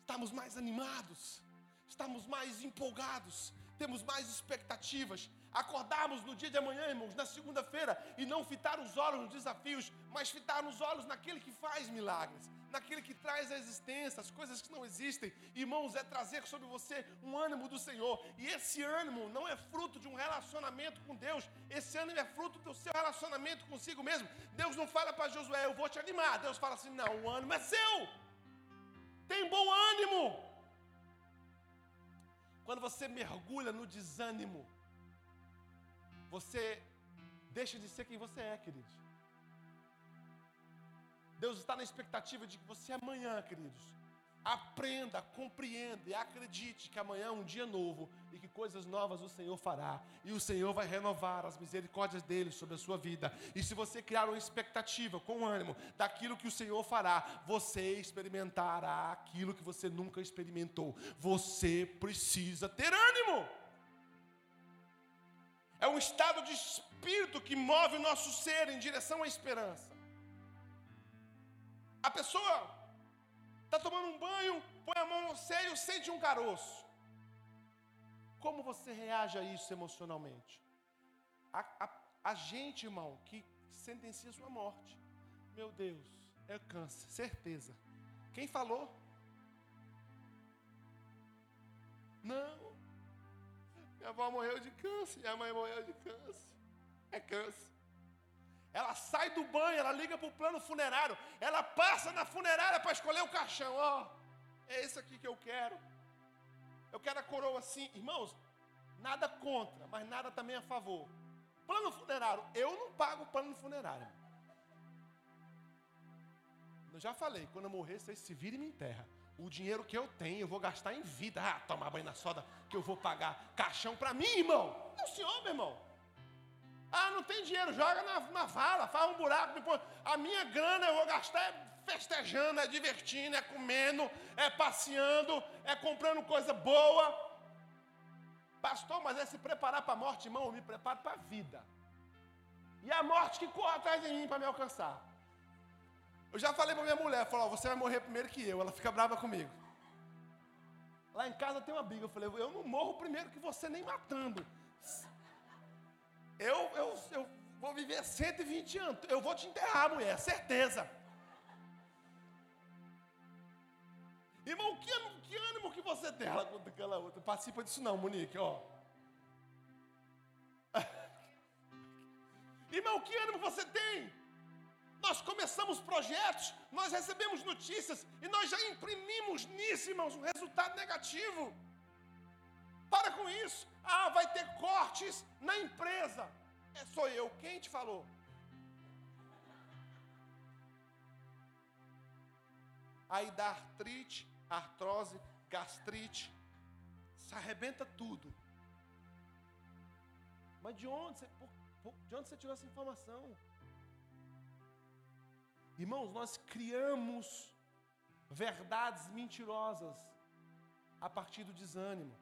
Estamos mais animados, estamos mais empolgados, temos mais expectativas, acordarmos no dia de amanhã, irmãos, na segunda-feira, e não fitar os olhos nos desafios, mas fitar os olhos naquele que faz milagres, naquele que traz a existência, as coisas que não existem. Irmãos, é trazer sobre você um ânimo do Senhor, e esse ânimo não é fruto de um relacionamento com Deus, esse ânimo é fruto do seu relacionamento consigo mesmo. Deus não fala para Josué, eu vou te animar. Deus fala assim: não, o ânimo é seu, tem bom ânimo. Quando você mergulha no desânimo, você deixa de ser quem você é, queridos. Deus está na expectativa de que você amanhã, queridos, aprenda, compreenda e acredite que amanhã é um dia novo e que coisas novas o Senhor fará. E o Senhor vai renovar as misericórdias dele sobre a sua vida. E se você criar uma expectativa com ânimo daquilo que o Senhor fará, você experimentará aquilo que você nunca experimentou. Você precisa ter ânimo. É um estado de espírito que move o nosso ser em direção à esperança. A pessoa está tomando um banho, põe a mão no seio, sente um caroço. Como você reage a isso emocionalmente? A, a, a gente, irmão, que sentencia sua morte. Meu Deus, é câncer, certeza. Quem falou? Não. Minha avó morreu de câncer, minha mãe morreu de câncer. É câncer. Ela sai do banho, ela liga para o plano funerário, ela passa na funerária para escolher o caixão. Ó, oh, é esse aqui que eu quero. Eu quero a coroa assim. Irmãos, nada contra, mas nada também a favor. Plano funerário, eu não pago plano funerário. Eu já falei, quando eu morrer, vocês se viram e me enterram. O dinheiro que eu tenho, eu vou gastar em vida. Ah, tomar banho na soda, que eu vou pagar caixão para mim, irmão. Não, senhor, meu irmão. Ah, não tem dinheiro, joga na, na vala, faz um buraco. A minha grana eu vou gastar é festejando, é divertindo, é comendo, é passeando, é comprando coisa boa. Pastor, mas é se preparar para a morte, irmão, eu me preparo para a vida. E a morte que corre atrás de mim para me alcançar. Eu já falei para minha mulher, falou, você vai morrer primeiro que eu. Ela fica brava comigo. Lá em casa tem uma briga. Eu falei, eu não morro primeiro que você nem matando. Eu, eu, eu vou viver 120 anos. Eu vou te enterrar, mulher, certeza. Irmão, que, que ânimo que você tem? Ela conta aquela outra. Participa disso não, Monique, ó. Irmão, que ânimo você tem? Nós começamos projetos, nós recebemos notícias e nós já imprimimos nisso, irmãos, um resultado negativo. Para com isso. Ah, vai ter cortes na empresa. É só eu. Quem te falou? Aí dá artrite, artrose, gastrite. Se arrebenta tudo. Mas de onde você, de onde você tirou essa informação? Irmãos, nós criamos verdades mentirosas a partir do desânimo.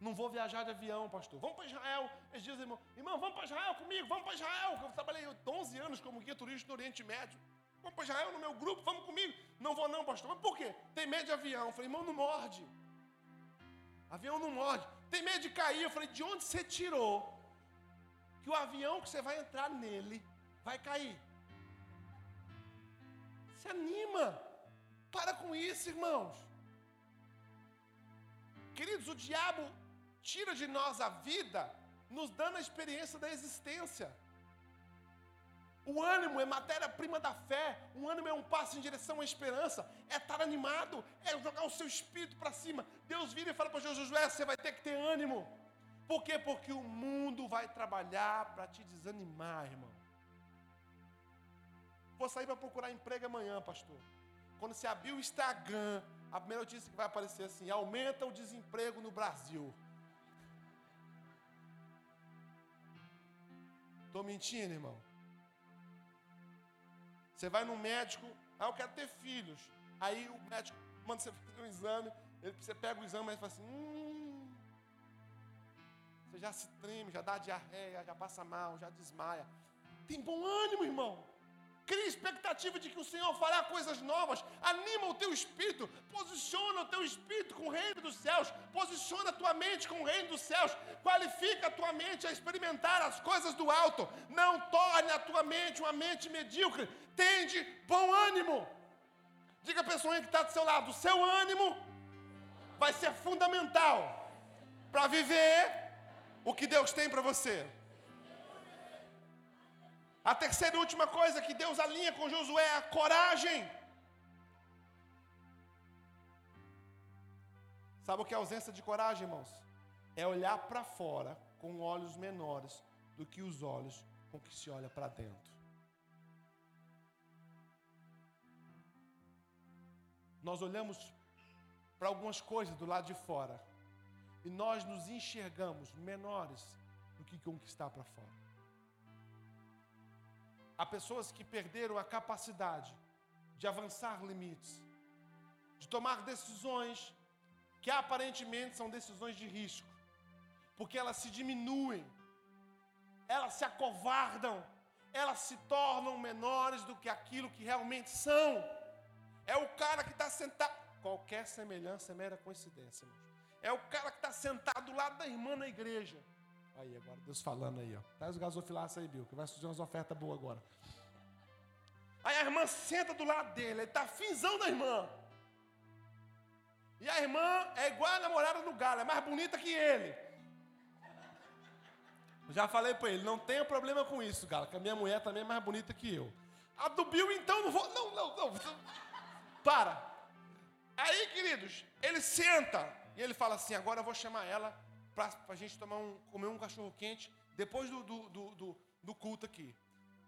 Não vou viajar de avião, pastor. Vamos para Israel. Esses dias, irmão, irmão, vamos para Israel comigo, vamos para Israel. Eu trabalhei 11 anos como guia turístico no Oriente Médio. Vamos para Israel no meu grupo, vamos comigo. Não vou não, pastor. Mas por quê? Tem medo de avião. Eu falei, irmão, não morde. Avião não morde. Tem medo de cair. Eu falei, de onde você tirou que o avião que você vai entrar nele vai cair? Se anima. Para com isso, irmãos. Queridos, o diabo tira de nós a vida, nos dando a experiência da existência. O ânimo é matéria-prima da fé. O ânimo é um passo em direção à esperança. É estar animado, é jogar o seu espírito para cima. Deus vira e fala para Josué: você vai ter que ter ânimo. Por quê? Porque o mundo vai trabalhar para te desanimar, irmão. Vou sair para procurar emprego amanhã, pastor. Quando você abrir o Instagram, a primeira notícia que vai aparecer assim: aumenta o desemprego no Brasil. Estou mentindo, irmão? Você vai no médico, ah, eu quero ter filhos. Aí o médico manda você fazer um exame, ele, você pega o exame e fala assim, hum, você já se treme, já dá diarreia, já passa mal, já desmaia. Tem bom ânimo, irmão. Cria expectativa de que o Senhor fará coisas novas. Anima o teu espírito. Posiciona o teu espírito com o reino dos céus. Posiciona a tua mente com o reino dos céus. Qualifica a tua mente a experimentar as coisas do alto. Não torne a tua mente uma mente medíocre. Tende bom ânimo. Diga a pessoa que está do seu lado: o seu ânimo vai ser fundamental para viver o que Deus tem para você. A terceira e última coisa que Deus alinha com Josué é a coragem. Sabe o que é ausência de coragem, irmãos? É olhar para fora com olhos menores do que os olhos com que se olha para dentro. Nós olhamos para algumas coisas do lado de fora e nós nos enxergamos menores do que conquistar para fora. Há pessoas que perderam a capacidade de avançar limites, de tomar decisões que aparentemente são decisões de risco, porque elas se diminuem, elas se acovardam, elas se tornam menores do que aquilo que realmente são. É o cara que está sentado. Qualquer semelhança é mera coincidência, irmãos. É o cara que está sentado do lado da irmã na igreja. Aí, agora Deus falando aí, ó. Traz o gasofilaço aí, Bill, que vai surgir umas ofertas boas agora. Aí a irmã senta do lado dele, ele está finzão da irmã. E a irmã é igual a namorada do galo, é mais bonita que ele. Já falei para ele, não tenha problema com isso, galo, que a minha mulher também é mais bonita que eu. A do Bill, então, não vou. Não, não, não. Para. Aí, queridos, ele senta e ele fala assim: agora eu vou chamar ela para a gente tomar um, comer um cachorro quente depois do, do, do, do, do culto aqui.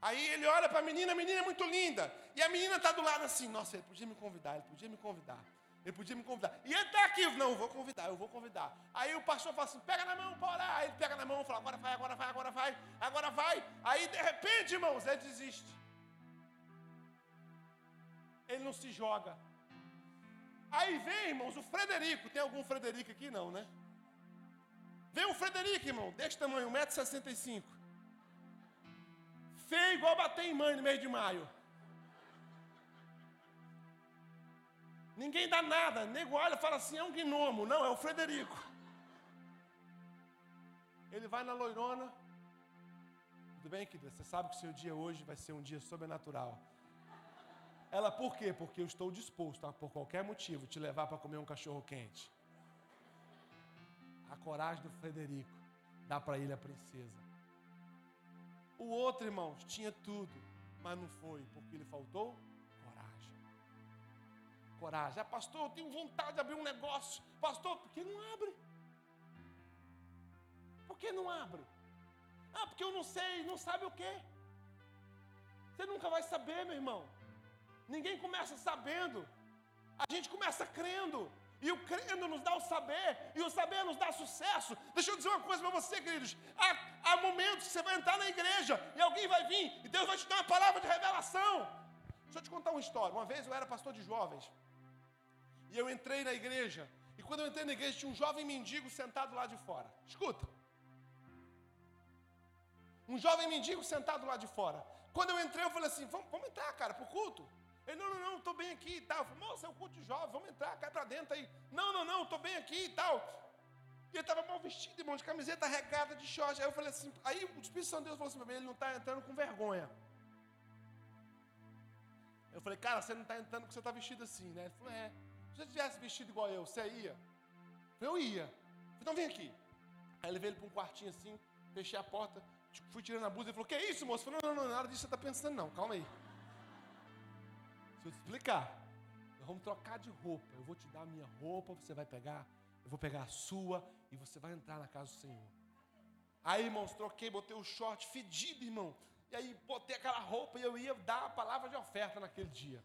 Aí ele olha para a menina, a menina é muito linda. E a menina está do lado assim, nossa, ele podia me convidar, ele podia me convidar. Ele podia me convidar. E ele está aqui, não, eu vou convidar, eu vou convidar. Aí o pastor fala assim, pega na mão, para Aí ele pega na mão e fala, agora vai, agora vai, agora vai, agora vai. Aí de repente, irmãos, ele desiste. Ele não se joga. Aí vem, irmãos, o Frederico. Tem algum Frederico aqui? Não, né? Vem o Frederico, irmão, deste tamanho, 1,65m. Feio igual bater em mãe no mês de maio. Ninguém dá nada. Nego olha fala assim: é um gnomo. Não, é o Frederico. Ele vai na loirona. Tudo bem, querida? Você sabe que o seu dia hoje vai ser um dia sobrenatural. Ela, por quê? Porque eu estou disposto a, por qualquer motivo, te levar para comer um cachorro quente. A coragem do Frederico dá para ele a princesa. O outro, irmãos, tinha tudo, mas não foi, porque lhe faltou coragem. Coragem. Ah, pastor, eu tenho vontade de abrir um negócio. Pastor, por que não abre? Por que não abre? Ah, porque eu não sei, não sabe o quê? Você nunca vai saber, meu irmão. Ninguém começa sabendo. A gente começa crendo. E o crendo nos dá o saber, e o saber nos dá sucesso. Deixa eu dizer uma coisa para você, queridos. Há, há, momentos que você vai entrar na igreja e alguém vai vir e Deus vai te dar uma palavra de revelação. Deixa eu te contar uma história. Uma vez eu era pastor de jovens e eu entrei na igreja. E quando eu entrei na igreja, tinha um jovem mendigo sentado lá de fora. Escuta. Um jovem mendigo sentado lá de fora. Quando eu entrei, eu falei assim: vamos, vamos entrar, cara, para o culto. Ele, não, não, não, estou bem aqui e tal. Eu falei, moça, é o culto de jovem, vamos entrar, cai para dentro aí. Não, não, não, estou bem aqui e tal. E ele estava mal vestido, irmão, de camiseta regada, de short. Aí eu falei assim, aí o Espírito Santo de Deus falou assim para mim, ele não está entrando com vergonha. Eu falei, cara, você não está entrando porque você está vestido assim, né? Ele falou, é. Se você tivesse vestido igual eu, você ia? Eu falei, eu ia. Eu falei, então vem aqui. Aí ele veio para um quartinho assim, fechei a porta, fui tirando a blusa e falou, que isso, moço? Eu falei, não, não, não, nada disso você está pensando não, calma aí. Deixa eu te explicar. Nós vamos trocar de roupa. Eu vou te dar a minha roupa, você vai pegar, eu vou pegar a sua e você vai entrar na casa do Senhor. Aí, irmãos, troquei, botei o short fedido, irmão. E aí botei aquela roupa e eu ia dar a palavra de oferta naquele dia.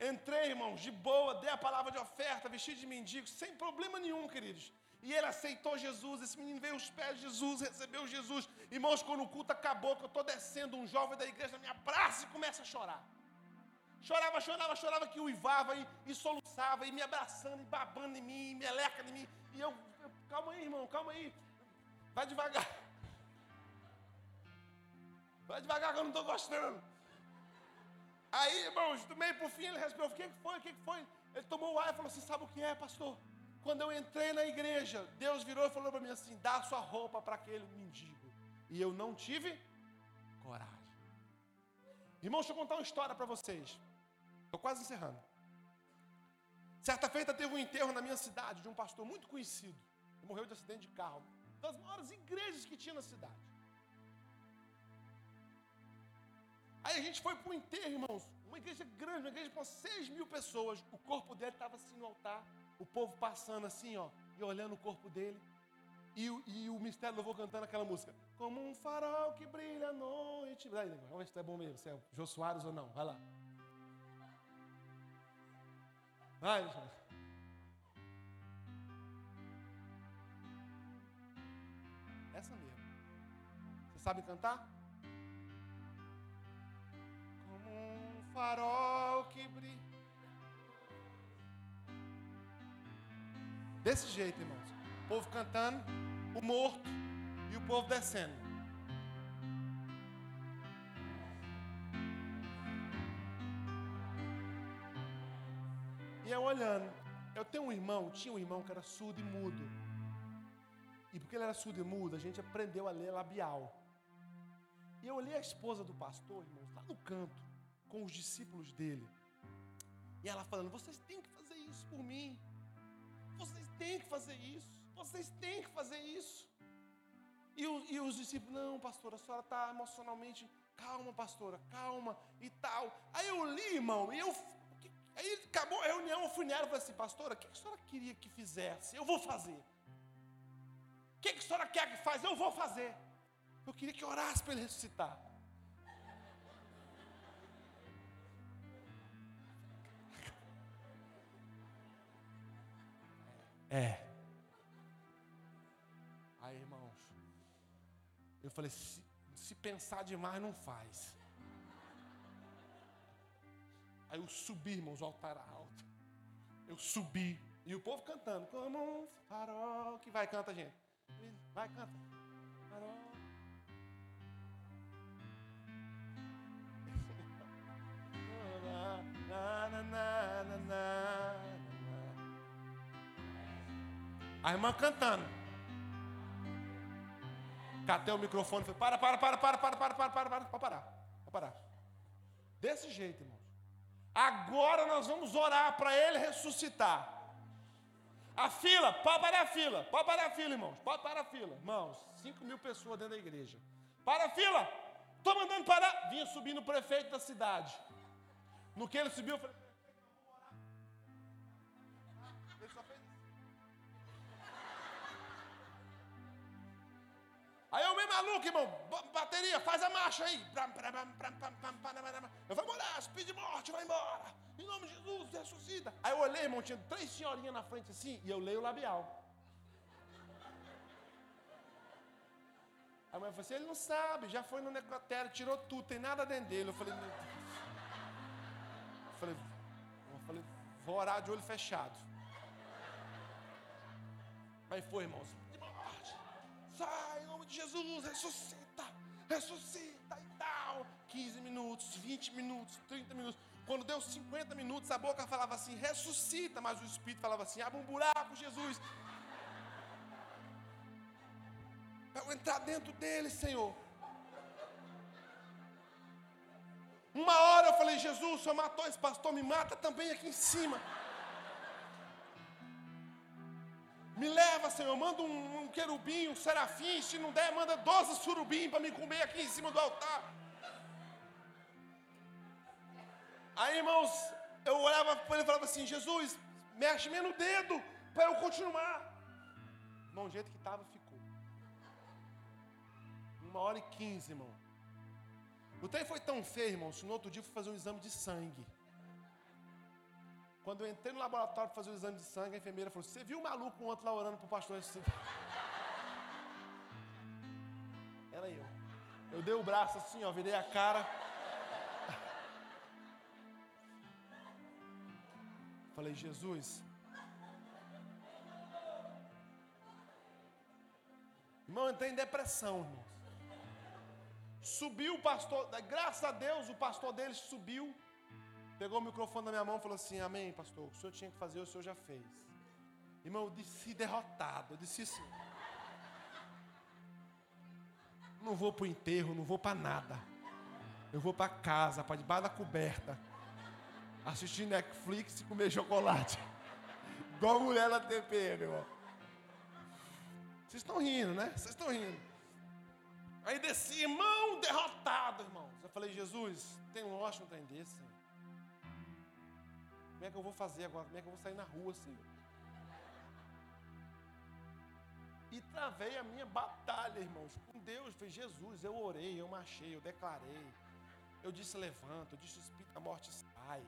Entrei, irmãos, de boa, dei a palavra de oferta, vestido de mendigo, sem problema nenhum, queridos. E ele aceitou Jesus, esse menino veio aos pés de Jesus, recebeu Jesus. Irmãos, quando o culto acabou, que eu estou descendo, um jovem da igreja na minha praça e começa a chorar. Chorava, chorava, chorava que uivava e, e soluçava, e me abraçando, e babando em mim, e me eleca em mim. E eu, eu, calma aí, irmão, calma aí. Vai devagar. Vai devagar que eu não estou gostando. Aí, irmãos, do meio pro fim ele respondeu: O que foi? O que foi? Ele tomou o ar e falou assim: Sabe o que é, pastor? Quando eu entrei na igreja, Deus virou e falou para mim assim: Dá sua roupa para aquele mendigo. E eu não tive coragem. Irmãos, deixa eu contar uma história para vocês. Estou quase encerrando. Certa feita teve um enterro na minha cidade de um pastor muito conhecido. Ele morreu de acidente de carro. Das maiores igrejas que tinha na cidade. Aí a gente foi para o enterro, irmãos. Uma igreja grande, uma igreja com 6 mil pessoas. O corpo dele estava assim no altar. O povo passando assim, ó, e olhando o corpo dele. E, e o mistério cantando aquela música. Como um farol que brilha à noite. Ver se é bom mesmo, se é Jô Soares ou não. Vai lá. Vai, gente. Essa mesmo. Você sabe cantar? Como um farol que brilha. Desse jeito, irmãos. O povo cantando, o morto e o povo descendo. E eu olhando. Eu tenho um irmão, tinha um irmão que era surdo e mudo. E porque ele era surdo e mudo, a gente aprendeu a ler labial. E eu olhei a esposa do pastor, irmãos, lá no canto, com os discípulos dele. E ela falando: Vocês têm que fazer isso por mim. Vocês têm que fazer isso. Vocês têm que fazer isso. E, o, e os discípulos: Não, pastora, a senhora está emocionalmente. Calma, pastora, calma e tal. Aí eu li, irmão, e eu. Aí acabou a reunião, eu fui nela e falei assim: Pastora, o que a senhora queria que fizesse? Eu vou fazer. O que a senhora quer que faça? Eu vou fazer. Eu queria que orasse para ele ressuscitar. É. Aí, irmãos, eu falei: se, se pensar demais, não faz. Aí eu subi, irmãos, o altar alto. Eu subi. E o povo cantando. Como um farol. Que vai, canta, gente. Vai, canta. Farol. A irmã cantando. Catei o microfone e falei: para, para, para, para, para, para, para, para, para, para parar. Para parar. Desse jeito, irmãos. Agora nós vamos orar para ele ressuscitar. A fila, pode parar a fila, pode parar a fila, irmãos, pode parar a fila. Irmãos, 5 mil pessoas dentro da igreja. Para a fila, estou mandando parar. Vinha subindo o prefeito da cidade. No que ele subiu, eu falei, maluco, irmão, bateria, faz a marcha aí. Eu vou orar, espírito de morte, vai embora. Em nome de Jesus, ressuscita. Aí eu olhei, irmão, tinha três senhorinhas na frente assim, e eu leio o labial. A mãe falou assim, ele não sabe, já foi no necrotério, tirou tudo, tem nada dentro dele. Eu falei, meu Deus. Eu falei, eu falei, vou orar de olho fechado. Aí foi, irmãos, de Jesus, ressuscita, ressuscita e tal. 15 minutos, 20 minutos, 30 minutos. Quando deu 50 minutos, a boca falava assim, ressuscita, mas o Espírito falava assim, abre um buraco, Jesus. Para eu entrar dentro dele, Senhor. Uma hora eu falei, Jesus, o Senhor matou esse pastor, me mata também aqui em cima. Me leva, Senhor, manda um, um querubim, um serafim, se não der, manda 12 surubim para me comer aqui em cima do altar. Aí, irmãos, eu olhava para ele e falava assim: Jesus, mexe menos o dedo para eu continuar. Irmão, o jeito que estava, ficou. Uma hora e quinze, irmão. O trem foi tão feio, irmãos, que no outro dia eu fui fazer um exame de sangue. Quando eu entrei no laboratório para fazer o exame de sangue, a enfermeira falou: Você viu o maluco ontem lá orando para o pastor? Era eu. Eu dei o braço assim, ó, virei a cara. Falei, Jesus. Irmão, eu entrei em depressão, irmãos. Subiu o pastor, graças a Deus, o pastor deles subiu, pegou o microfone da minha mão e falou assim: Amém, pastor. O senhor tinha que fazer, o senhor já fez. Irmão, eu disse derrotado. Eu disse assim: Não vou para o enterro, não vou para nada. Eu vou para casa, para debaixo da coberta, assistir Netflix e comer chocolate. Igual mulher na TP, meu irmão. Vocês estão rindo, né? Vocês estão rindo. Aí desci, irmão, derrotado, irmão. Eu falei, Jesus, tem um um trem desse, Senhor. Como é que eu vou fazer agora? Como é que eu vou sair na rua, Senhor? E travei a minha batalha, irmãos, com Deus. Foi Jesus, eu orei, eu marchei, eu declarei. Eu disse levanta, eu disse espírito da morte sai.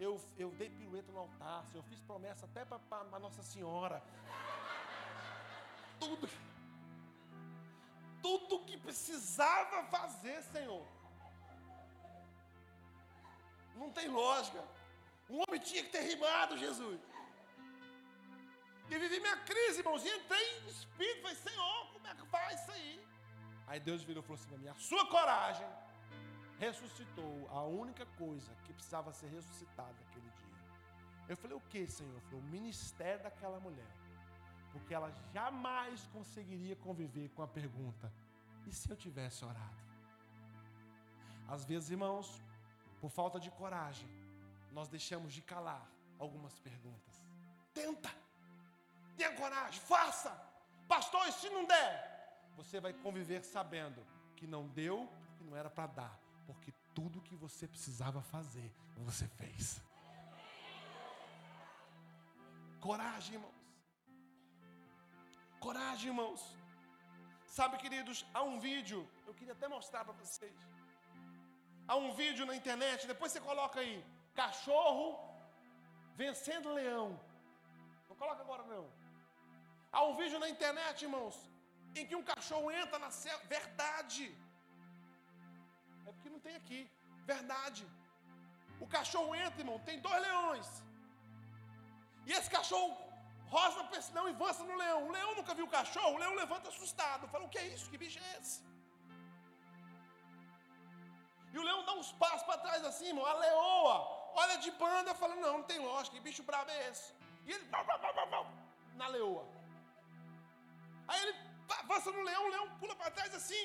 Eu, eu dei pirueta no altar, eu fiz promessa até para Nossa Senhora. Tudo, tudo que precisava fazer, Senhor. Não tem lógica. Um homem tinha que ter rimado, Jesus. E vivi minha crise, irmãozinho. Entrei em espírito. Falei, Senhor, como é que faz isso aí? Aí Deus virou e falou assim para mim: A sua coragem ressuscitou a única coisa que precisava ser ressuscitada naquele dia. Eu falei, o que, Senhor? Falou, o ministério daquela mulher. Porque ela jamais conseguiria conviver com a pergunta: e se eu tivesse orado? Às vezes, irmãos, por falta de coragem, nós deixamos de calar algumas perguntas. Tenta, tenha coragem, faça. Pastor, se não der? Você vai conviver sabendo que não deu, que não era para dar porque tudo que você precisava fazer, você fez. Coragem, irmãos. Coragem, irmãos. Sabe, queridos, há um vídeo, eu queria até mostrar para vocês. Há um vídeo na internet, depois você coloca aí, cachorro vencendo leão. Não coloca agora não. Há um vídeo na internet, irmãos, em que um cachorro entra na selva, verdade. É porque não tem aqui. Verdade. O cachorro entra, irmão, tem dois leões. E esse cachorro rosa não e avança no leão. O leão nunca viu o cachorro, o leão levanta assustado. Fala, o que é isso? Que bicho é esse? E o leão dá uns passos para trás assim, irmão. A leoa olha de banda fala, não, não tem lógica, que bicho brabo é esse? E ele na leoa. Aí ele avança no leão, o leão pula para trás assim.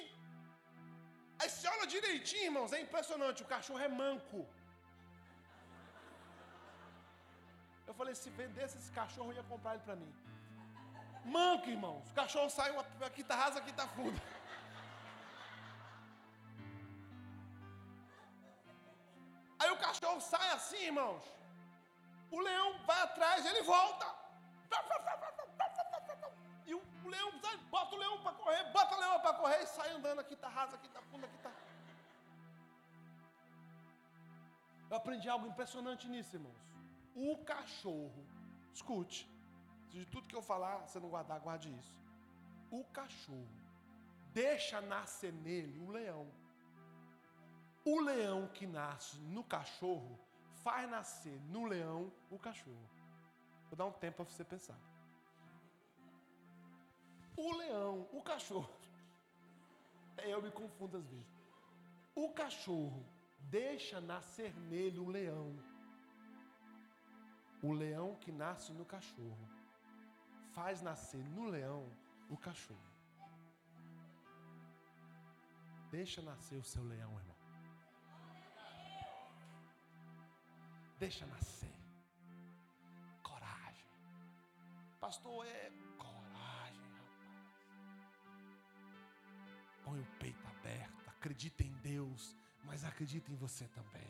Aí se olha direitinho, irmãos, é impressionante. O cachorro é manco. Eu falei, se vendesse esse cachorro, eu ia comprar ele para mim. Manco, irmãos. O cachorro sai, uma, aqui tá rasa, aqui tá funda. Sai assim, irmãos. O leão vai atrás, ele volta. E o leão, bota o leão para correr, bota o leão para correr e sai andando. Aqui está rasa, aqui está funda, aqui está. Eu aprendi algo impressionante nisso, irmãos. O cachorro, escute, de tudo que eu falar, você não guardar, guarde isso. O cachorro deixa nascer nele um leão. O leão que nasce no cachorro faz nascer no leão o cachorro. Vou dar um tempo para você pensar. O leão, o cachorro. Eu me confundo às vezes. O cachorro deixa nascer nele o leão. O leão que nasce no cachorro faz nascer no leão o cachorro. Deixa nascer o seu leão, irmão. Deixa nascer. Coragem. Pastor, é põe o peito aberto, acredita em Deus, mas acredita em você também.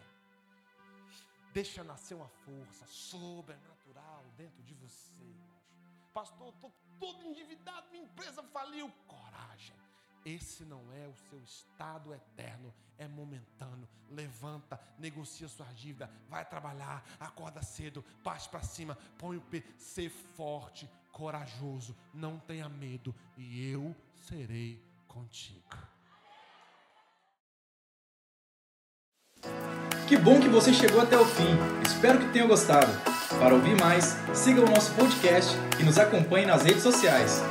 Deixa nascer uma força sobrenatural dentro de você. Pastor, estou todo endividado, minha empresa faliu. Coragem. Esse não é o seu estado eterno, é momentâneo. Levanta, negocia sua dívida, vai trabalhar, acorda cedo, parte para cima, põe o pé, ser forte, corajoso, não tenha medo, e eu serei contigo. Que bom que você chegou até o fim. Espero que tenha gostado. Para ouvir mais, siga o nosso podcast e nos acompanhe nas redes sociais.